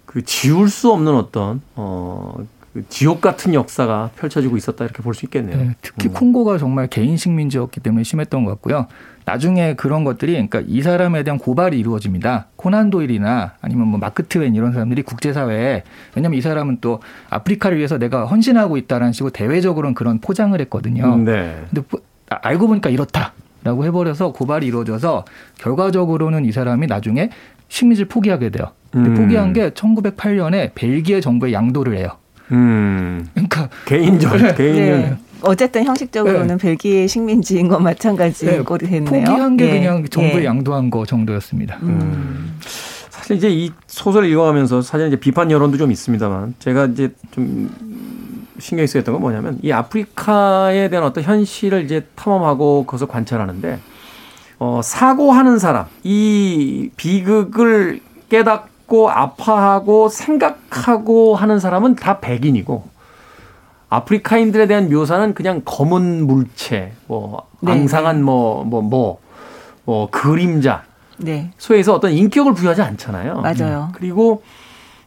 그 지울 수 없는 어떤 어, 그 지옥 같은 역사가 펼쳐지고 있었다 이렇게 볼 수 있겠네요. 네, 특히 음. 콩고가 정말 개인 식민지였기 때문에 심했던 것 같고요. 나중에 그런 것들이 그러니까 이 사람에 대한 고발이 이루어집니다. 코난 도일이나 아니면 뭐 마크 트웨인 이런 사람들이 국제사회에 왜냐하면 이 사람은 또 아프리카를 위해서 내가 헌신하고 있다라는 식으로 대외적으로는 그런 포장을 했거든요. 음, 네. 근데 뭐- 아, 알고 보니까 이렇다 라고 해버려서 고발이 이루어져서 결과적으로는 이 사람이 나중에 식민지를 포기하게 돼요. 근데 음. 포기한 게 1908년에 벨기에 정부에 양도를 해요. 음. 그러니까 개인전, 개인은 네. 어쨌든 형식적으로는 벨기에 식민지인 것 마찬가지인 네, 됐네요. 포기한 게 예. 그냥 정부에 예. 양도한 거 정도였습니다. 음. 사실 이제 이 소설을 읽어가면서 사실 이제 비판 여론도 좀 있습니다만 제가 이제 좀 신경이 쓰였던 건 뭐냐면 이 아프리카에 대한 어떤 현실을 이제 탐험하고 그것을 관찰하는데 어, 사고하는 사람, 이 비극을 깨닫 고 아파하고 생각하고 하는 사람은 다 백인이고 아프리카인들에 대한 묘사는 그냥 검은 물체, 뭐 네, 앙상한 뭐뭐뭐뭐 그림자 네. 소에서 어떤 인격을 부여하지 않잖아요. 맞아요. 그리고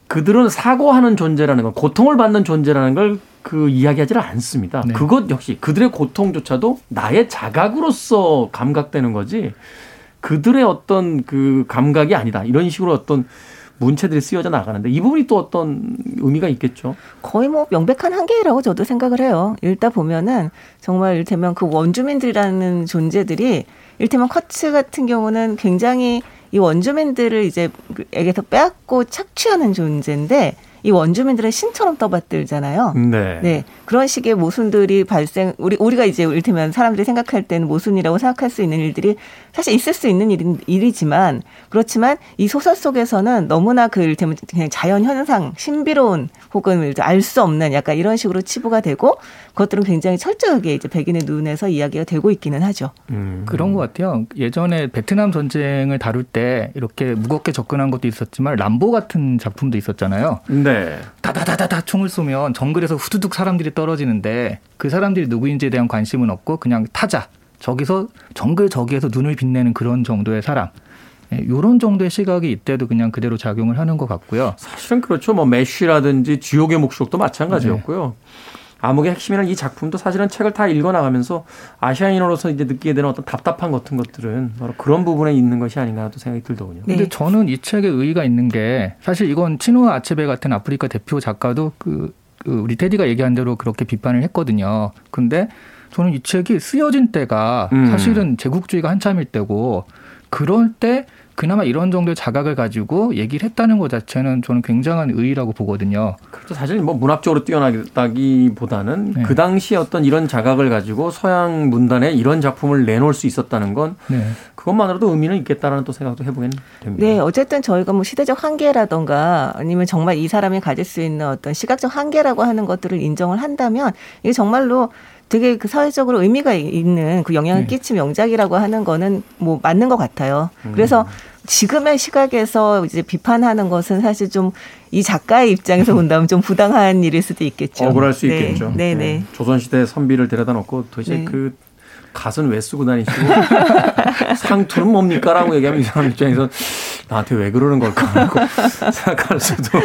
그들은 사고하는 존재라는 건 고통을 받는 존재라는 걸 그 이야기하지를 않습니다. 네. 그것 역시 그들의 고통조차도 나의 자각으로서 감각되는 거지 그들의 어떤 그 감각이 아니다. 이런 식으로 어떤 문체들이 쓰여져 나가는데 이 부분이 또 어떤 의미가 있겠죠. 거의 뭐 명백한 한계라고 저도 생각을 해요. 읽다 보면은 정말 일테면 그 원주민들이라는 존재들이 일테면 커츠 같은 경우는 굉장히 이 원주민들을 이제 에게서 빼앗고 착취하는 존재인데 이 원주민들은 신처럼 떠받들잖아요. 네. 네. 그런 식의 모순들이 발생, 우리, 우리가 이제 이를테면 사람들이 생각할 때는 모순이라고 생각할 수 있는 일들이 사실 있을 수 있는 일인, 일이지만 그렇지만 이 소설 속에서는 너무나 그 이를테면 그냥 자연 현상, 신비로운 혹은 알 수 없는 약간 이런 식으로 치부가 되고 그것들은 굉장히 철저하게 이제 백인의 눈에서 이야기가 되고 있기는 하죠. 음. 그런 것 같아요. 예전에 베트남 전쟁을 다룰 때 이렇게 무겁게 접근한 것도 있었지만 람보 같은 작품도 있었잖아요. 네. 다다다다다 총을 쏘면 정글에서 후두둑 사람들이 떨어지는데 그 사람들이 누구인지에 대한 관심은 없고 그냥 타자. 저기서 정글 저기에서 눈을 빛내는 그런 정도의 사람. 이런 정도의 시각이 이때도 그냥 그대로 작용을 하는 것 같고요. 사실은 그렇죠. 뭐 메쉬라든지 지옥의 목록도 마찬가지였고요. 암흑의 핵심이라는 이 작품도 사실은 책을 다 읽어 나가면서 아시아인으로서 이제 느끼게 되는 어떤 답답한 같은 것들은 바로 그런 부분에 있는 것이 아닌가 또 생각이 들더군요. 네. 근데 저는 이 책에 의의가 있는 게 사실 이건 치누아 아체베 같은 아프리카 대표 작가도 그, 그 우리 테디가 얘기한 대로 그렇게 비판을 했거든요. 근데 저는 이 책이 쓰여진 때가 음. 사실은 제국주의가 한참일 때고 그럴 때 그나마 이런 정도의 자각을 가지고 얘기를 했다는 것 자체는 저는 굉장한 의의라고 보거든요. 그렇죠. 사실 뭐 문학적으로 뛰어나다기보다는 네. 그 당시에 어떤 이런 자각을 가지고 서양 문단에 이런 작품을 내놓을 수 있었다는 건 네. 그것만으로도 의미는 있겠다라는 또 생각도 해보긴 됩니다. 네, 어쨌든 저희가 뭐 시대적 한계라던가 아니면 정말 이 사람이 가질 수 있는 어떤 시각적 한계라고 하는 것들을 인정을 한다면 이게 정말로 되게 그 사회적으로 의미가 있는 그 영향을 네. 끼친 명작이라고 하는 거는 뭐 맞는 것 같아요. 그래서 지금의 시각에서 이제 비판하는 것은 사실 좀 이 작가의 입장에서 *laughs* 본다면 좀 부당한 일일 수도 있겠죠. 억울할 수 네, 있겠죠. 네, 네. 조선시대 선비를 데려다 놓고 도대체 네. 그 갓은 왜 쓰고 다니시고 *laughs* 상투는 뭡니까? 라고 얘기하면 이 사람 입장에서 나한테 왜 그러는 걸까? 하고 *laughs* 생각할 수도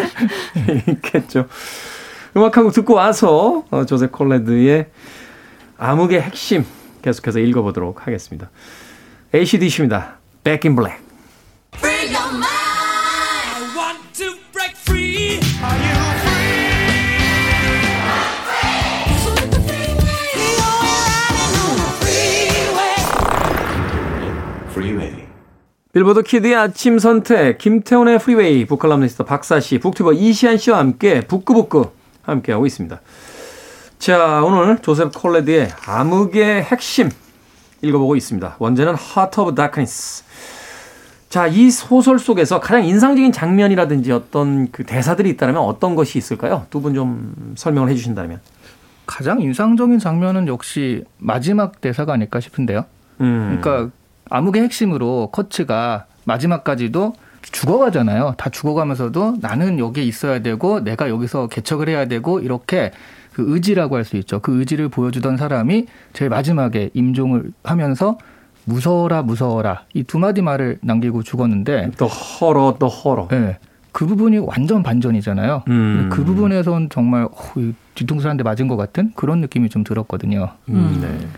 있겠죠. 음악 한곡 듣고 와서 어, 조셉 콜레드의 암흑의 핵심 계속해서 읽어보도록 하겠습니다. ACDC입니다. Back in Black. Billboard Kid의 아침 선택, 김태훈의 Freeway, 북칼럼니스트 박사씨, 북튜버 이시안 씨와 함께 북구북구 함께하고 있습니다. 자, 오늘 조셉 콘래드의 암흑의 핵심 읽어보고 있습니다. 원제는 Heart of Darkness. 자, 이 소설 속에서 가장 인상적인 장면이라든지 어떤 그 대사들이 있다면 어떤 것이 있을까요? 두 분 좀 설명을 해 주신다면. 가장 인상적인 장면은 역시 마지막 대사가 아닐까 싶은데요. 음. 그러니까 암흑의 핵심으로 커츠가 마지막까지도 죽어가잖아요. 다 죽어가면서도 나는 여기에 있어야 되고 내가 여기서 개척을 해야 되고 이렇게 그 의지라고 할 수 있죠. 그 의지를 보여주던 사람이 제일 마지막에 임종을 하면서 무서워라 무서워라 이 두 마디 말을 남기고 죽었는데 또 허러 또 허러. 네. 그 부분이 완전 반전이잖아요. 음. 그 부분에선 정말 어, 뒤통수 한 대 맞은 것 같은 그런 느낌이 좀 들었거든요. 음, 네.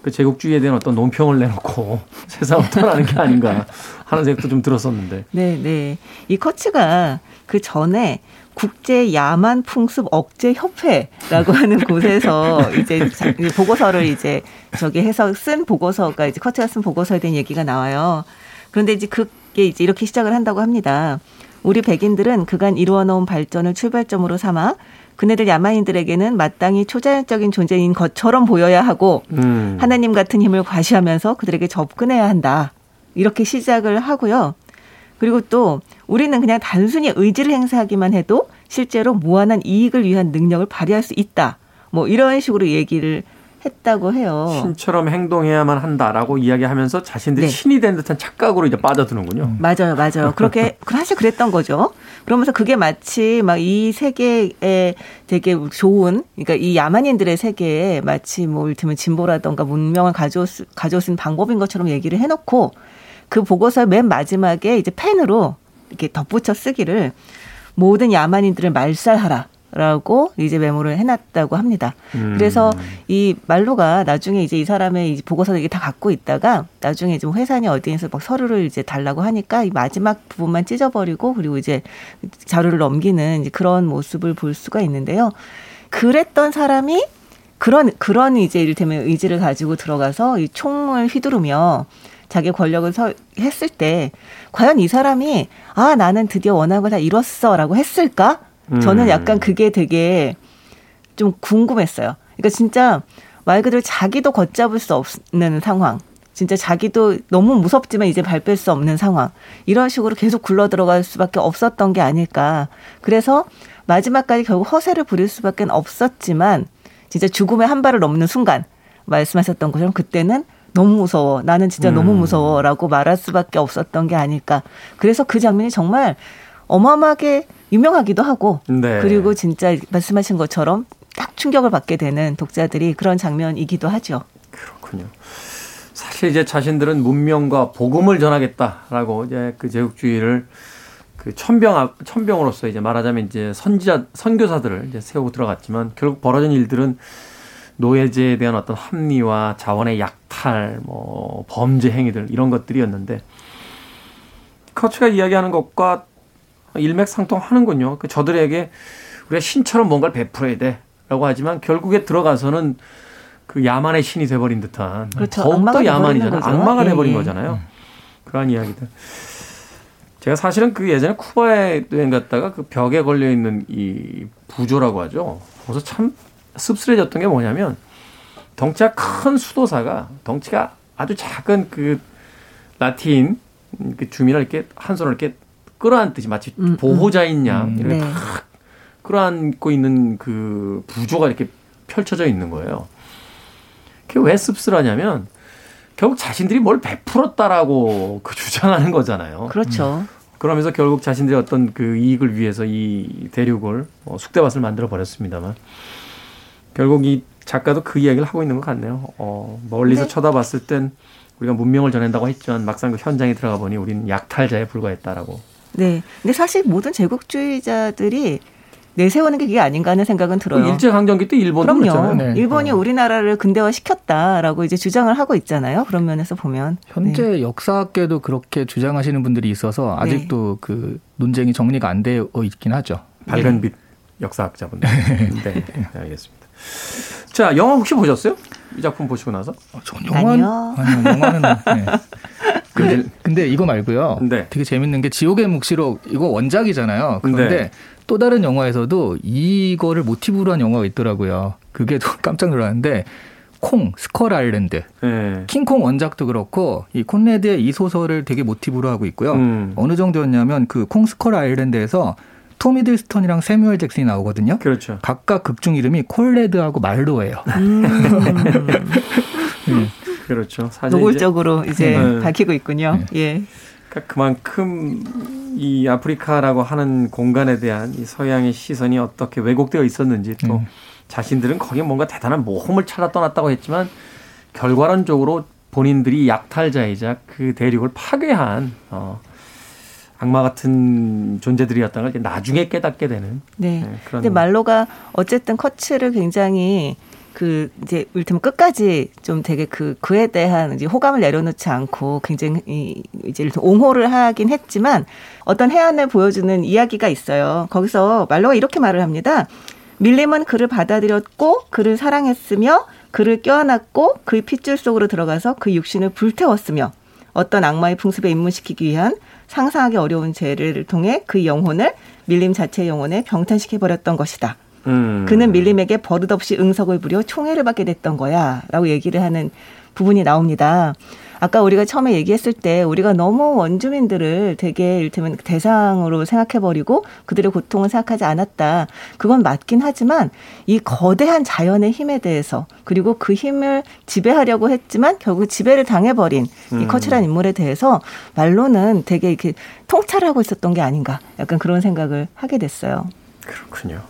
그 제국주의에 대한 어떤 논평을 내놓고 *laughs* 세상을 떠나는 게 아닌가 하는 생각도 좀 들었었는데. 네, 네. 이 커츠가 그 전에 국제 야만 풍습 억제 협회라고 *laughs* 하는 곳에서 이제 보고서를 이제 저기 해서 쓴 보고서가 이제 커츠가 쓴 보고서에 대한 얘기가 나와요. 그런데 이제 그게 이제 이렇게 시작을 한다고 합니다. 우리 백인들은 그간 이루어 놓은 발전을 출발점으로 삼아 그네들 야만인들에게는 마땅히 초자연적인 존재인 것처럼 보여야 하고 음. 하나님 같은 힘을 과시하면서 그들에게 접근해야 한다. 이렇게 시작을 하고요. 그리고 또 우리는 그냥 단순히 의지를 행사하기만 해도 실제로 무한한 이익을 위한 능력을 발휘할 수 있다. 뭐 이런 식으로 얘기를 했다고 해요. 신처럼 행동해야만 한다라고 이야기하면서 자신들이 네. 신이 된 듯한 착각으로 이제 빠져드는군요. 맞아요, 맞아요. 그렇게 *laughs* 사실 그랬던 거죠. 그러면서 그게 마치 막 이 세계에 되게 좋은, 그러니까 이 야만인들의 세계에 마치 뭐 이를테면 진보라던가 문명을 가져올 수, 가져올 수 있는 방법인 것처럼 얘기를 해놓고 그 보고서 맨 마지막에 이제 펜으로 이렇게 덧붙여 쓰기를 모든 야만인들을 말살하라. 라고 이제 메모를 해놨다고 합니다. 그래서 이 말로가 나중에 이제 이 사람의 이 보고서를 이게 다 갖고 있다가 나중에 좀 회사니 어디에서 막 서류를 이제 달라고 하니까 이 마지막 부분만 찢어버리고 그리고 이제 자료를 넘기는 이제 그런 모습을 볼 수가 있는데요. 그랬던 사람이 그런 그런 이제 이를테면 의지를 가지고 들어가서 이 총을 휘두르며 자기 권력을 서, 했을 때 과연 이 사람이 아 나는 드디어 원하는 걸 다 이뤘어라고 했을까? 저는 음. 약간 그게 되게 좀 궁금했어요. 그러니까 진짜 말 그대로 자기도 걷잡을 수 없는 상황. 진짜 자기도 너무 무섭지만 이제 발 뺄 수 없는 상황. 이런 식으로 계속 굴러 들어갈 수밖에 없었던 게 아닐까. 그래서 마지막까지 결국 허세를 부릴 수밖에 없었지만 진짜 죽음의 한 발을 넘는 순간 말씀하셨던 것처럼 그때는 너무 무서워. 나는 진짜 너무 음. 무서워라고 말할 수밖에 없었던 게 아닐까. 그래서 그 장면이 정말 어마어마하게 유명하기도 하고 네. 그리고 진짜 말씀하신 것처럼 딱 충격을 받게 되는 독자들이 그런 장면이기도 하죠. 그렇군요. 사실 이제 자신들은 문명과 복음을 전하겠다라고 이제 그 제국주의를 그 천병 앞- 천병으로서 이제 말하자면 이제 선지자 선교사들을 이제 세우고 들어갔지만 결국 벌어진 일들은 노예제에 대한 어떤 합리화, 자원의 약탈, 뭐 범죄 행위들 이런 것들이었는데 커츠가 이야기하는 것과 일맥상통하는군요. 그 저들에게 우리가 신처럼 뭔가를 베풀어야 돼라고 하지만 결국에 들어가서는 그 야만의 신이 돼버린 듯한 그렇죠. 더욱더 야만이잖아요. 악마가 예, 돼버린 예. 거잖아요. 그러한 이야기들. 제가 사실은 그 예전에 쿠바에 여행 갔다가 그 벽에 걸려 있는 이 부조라고 하죠. 거기서 참 씁쓸해졌던 게 뭐냐면 덩치가 큰 수도사가 덩치가 아주 작은 그 라틴 그 주민을 이렇게 한 손을 이렇게 끌어안듯이 마치 음, 음. 보호자인 양 이렇게 네. 탁 끌어안고 있는 그 부조가 이렇게 펼쳐져 있는 거예요. 그게 왜 씁쓸하냐면 결국 자신들이 뭘 베풀었다라고 그 주장하는 거잖아요. 그렇죠. 그러면서 결국 자신들의 어떤 그 이익을 위해서 이 대륙을 어, 숙대밭을 만들어 버렸습니다만 결국 이 작가도 그 이야기를 하고 있는 것 같네요. 어, 멀리서 네. 쳐다봤을 땐 우리가 문명을 전한다고 했지만 막상 그 현장에 들어가 보니 우리는 약탈자에 불과했다라고. 네. 근데 사실 모든 제국주의자들이 내세우는 게 그게 아닌가 하는 생각은 들어요. 그 일제 강점기 때 일본도 그럼요. 그랬잖아요. 네. 일본이 우리나라를 근대화 시켰다라고 이제 주장을 하고 있잖아요. 그런 면에서 보면. 현재 네. 역사학계도 그렇게 주장하시는 분들이 있어서 아직도 그 논쟁이 정리가 안 되어 있긴 하죠. 밝은 빛 역사학자분들. *laughs* 네, 알겠습니다. 자, 영화 혹시 보셨어요? 이 작품 보시고 나서? 어, 전 영화는 아니요. 아니요, 영화는 네. *laughs* 근데 근데 이거 말고요. 네. 되게 재밌는 게 지옥의 묵시록 이거 원작이잖아요. 그런데 네. 또 다른 영화에서도 이거를 모티브로 한 영화가 있더라고요. 그게 또 *laughs* 깜짝 놀랐는데 Kong Skull Island 네. 킹콩 원작도 그렇고 이 콘래드의 이 소설을 되게 모티브로 하고 있고요. 음. 어느 정도였냐면 그 Kong Skull Island에서 톰 히들스턴이랑 새뮤얼 잭슨이 나오거든요. 그렇죠. 각각 극중 이름이 콘래드하고 말로예요. *laughs* 그렇죠. 사실 이제 노골적으로 이제 네. 밝히고 있군요. 예. 그러니까 그만큼 이 아프리카라고 하는 공간에 대한 이 서양의 시선이 어떻게 왜곡되어 있었는지 또 음. 자신들은 거기에 뭔가 대단한 모험을 찾아 떠났다고 했지만 결과론적으로 본인들이 약탈자이자 그 대륙을 파괴한 어, 악마 같은 존재들이었다는 걸 나중에 깨닫게 되는 네. 네, 그런 근데 말로가 어쨌든 커츠를 굉장히 그 이제 일테면 끝까지 좀 되게 그 그에 대한 이제 호감을 내려놓지 않고 굉장히 이- 이제 옹호를 하긴 했지만 어떤 해안을 보여주는 이야기가 있어요. 거기서 말로가 이렇게 말을 합니다. 밀림은 그를 받아들였고 그를 사랑했으며 그를 껴안았고 그의 핏줄 속으로 들어가서 그 육신을 불태웠으며 어떤 악마의 풍습에 입문시키기 위한 상상하기 어려운 죄를 통해 그 영혼을 밀림 자체의 영혼에 병탄시켜 버렸던 것이다. 음. 그는 밀림에게 버릇없이 응석을 부려 총애를 받게 됐던 거야. 라고 얘기를 하는 부분이 나옵니다. 아까 우리가 처음에 얘기했을 때 우리가 너무 원주민들을 되게 일테면 대상으로 생각해버리고 그들의 고통을 생각하지 않았다. 그건 맞긴 하지만 이 거대한 자연의 힘에 대해서 그리고 그 힘을 지배하려고 했지만 결국 지배를 당해버린 이 커츠란 인물에 대해서 말로는 되게 이렇게 통찰하고 있었던 게 아닌가. 약간 그런 생각을 하게 됐어요. 그렇군요.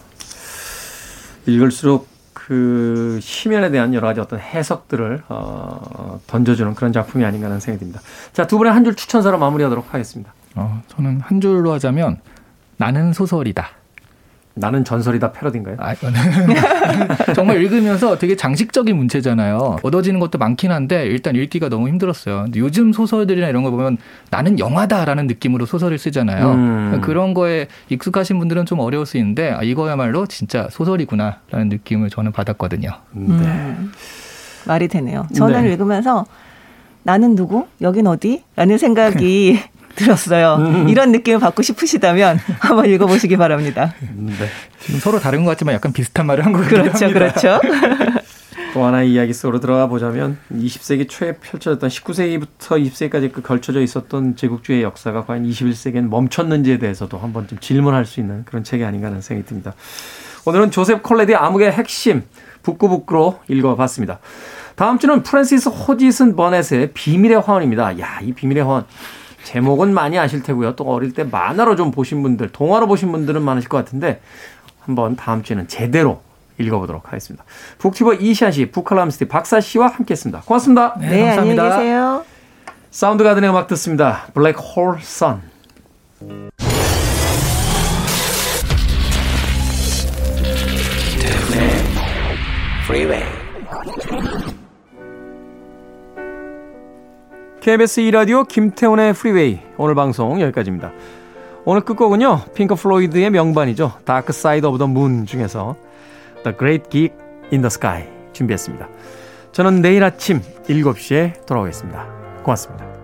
읽을수록 그 시면에 대한 여러 가지 어떤 해석들을 어, 던져주는 그런 작품이 아닌가 하는 생각이 듭니다. 자, 두 분의 한 줄 추천사로 마무리하도록 하겠습니다. 어, 저는 한 줄로 하자면 나는 소설이다. 나는 전설이다 패러디인가요? 아, 이거는 *laughs* 정말 읽으면서 되게 장식적인 문체잖아요. 얻어지는 것도 많긴 한데 일단 읽기가 너무 힘들었어요. 근데 요즘 소설들이나 이런 거 보면 나는 영화다라는 느낌으로 소설을 쓰잖아요. 음. 그런 거에 익숙하신 분들은 좀 어려울 수 있는데 아, 이거야말로 진짜 소설이구나라는 느낌을 저는 받았거든요. 네. 음, 말이 되네요. 저는 네. 읽으면서 나는 누구? 여긴 어디? 라는 생각이 *laughs* 들었어요. 음. 이런 느낌을 받고 싶으시다면 한번 읽어보시기 바랍니다. 네. 지금 서로 다른 것 같지만 약간 비슷한 말을 한 것 같기도 그렇죠, 합니다. 그렇죠. *laughs* 또 하나의 이야기 속으로 들어가 보자면 20세기 초에 펼쳐졌던 19세기부터 20세기까지 그 걸쳐져 있었던 제국주의 역사가 과연 21세기엔 멈췄는지에 대해서도 한번 좀 질문할 수 있는 그런 책이 아닌가 하는 생각이 듭니다. 오늘은 조셉 콘래드의 암흑의 핵심 북구북구로 읽어봤습니다. 다음 주는 프랜시스 호지슨 버넷의 비밀의 화원입니다. 야, 이 비밀의 화원. 제목은 많이 아실 테고요. 또 어릴 때 만화로 좀 보신 분들, 동화로 보신 분들은 많으실 것 같은데 한번 다음 주에는 제대로 읽어보도록 하겠습니다. 북튜버 이시안 씨, 북칼럼니스트 박사 씨와 함께했습니다. 고맙습니다. 네, 네, 안녕히 감사합니다. 계세요. Soundgarden의 음악 듣습니다. Black Hole Sun. Freeway. KBS 2라디오 김태훈의 Freeway 오늘 방송 여기까지입니다. 오늘 끝곡은요. Pink Floyd의 명반이죠. Dark Side of the Moon 중에서 The Great Gig in the Sky 준비했습니다. 저는 내일 아침 7시에 돌아오겠습니다. 고맙습니다.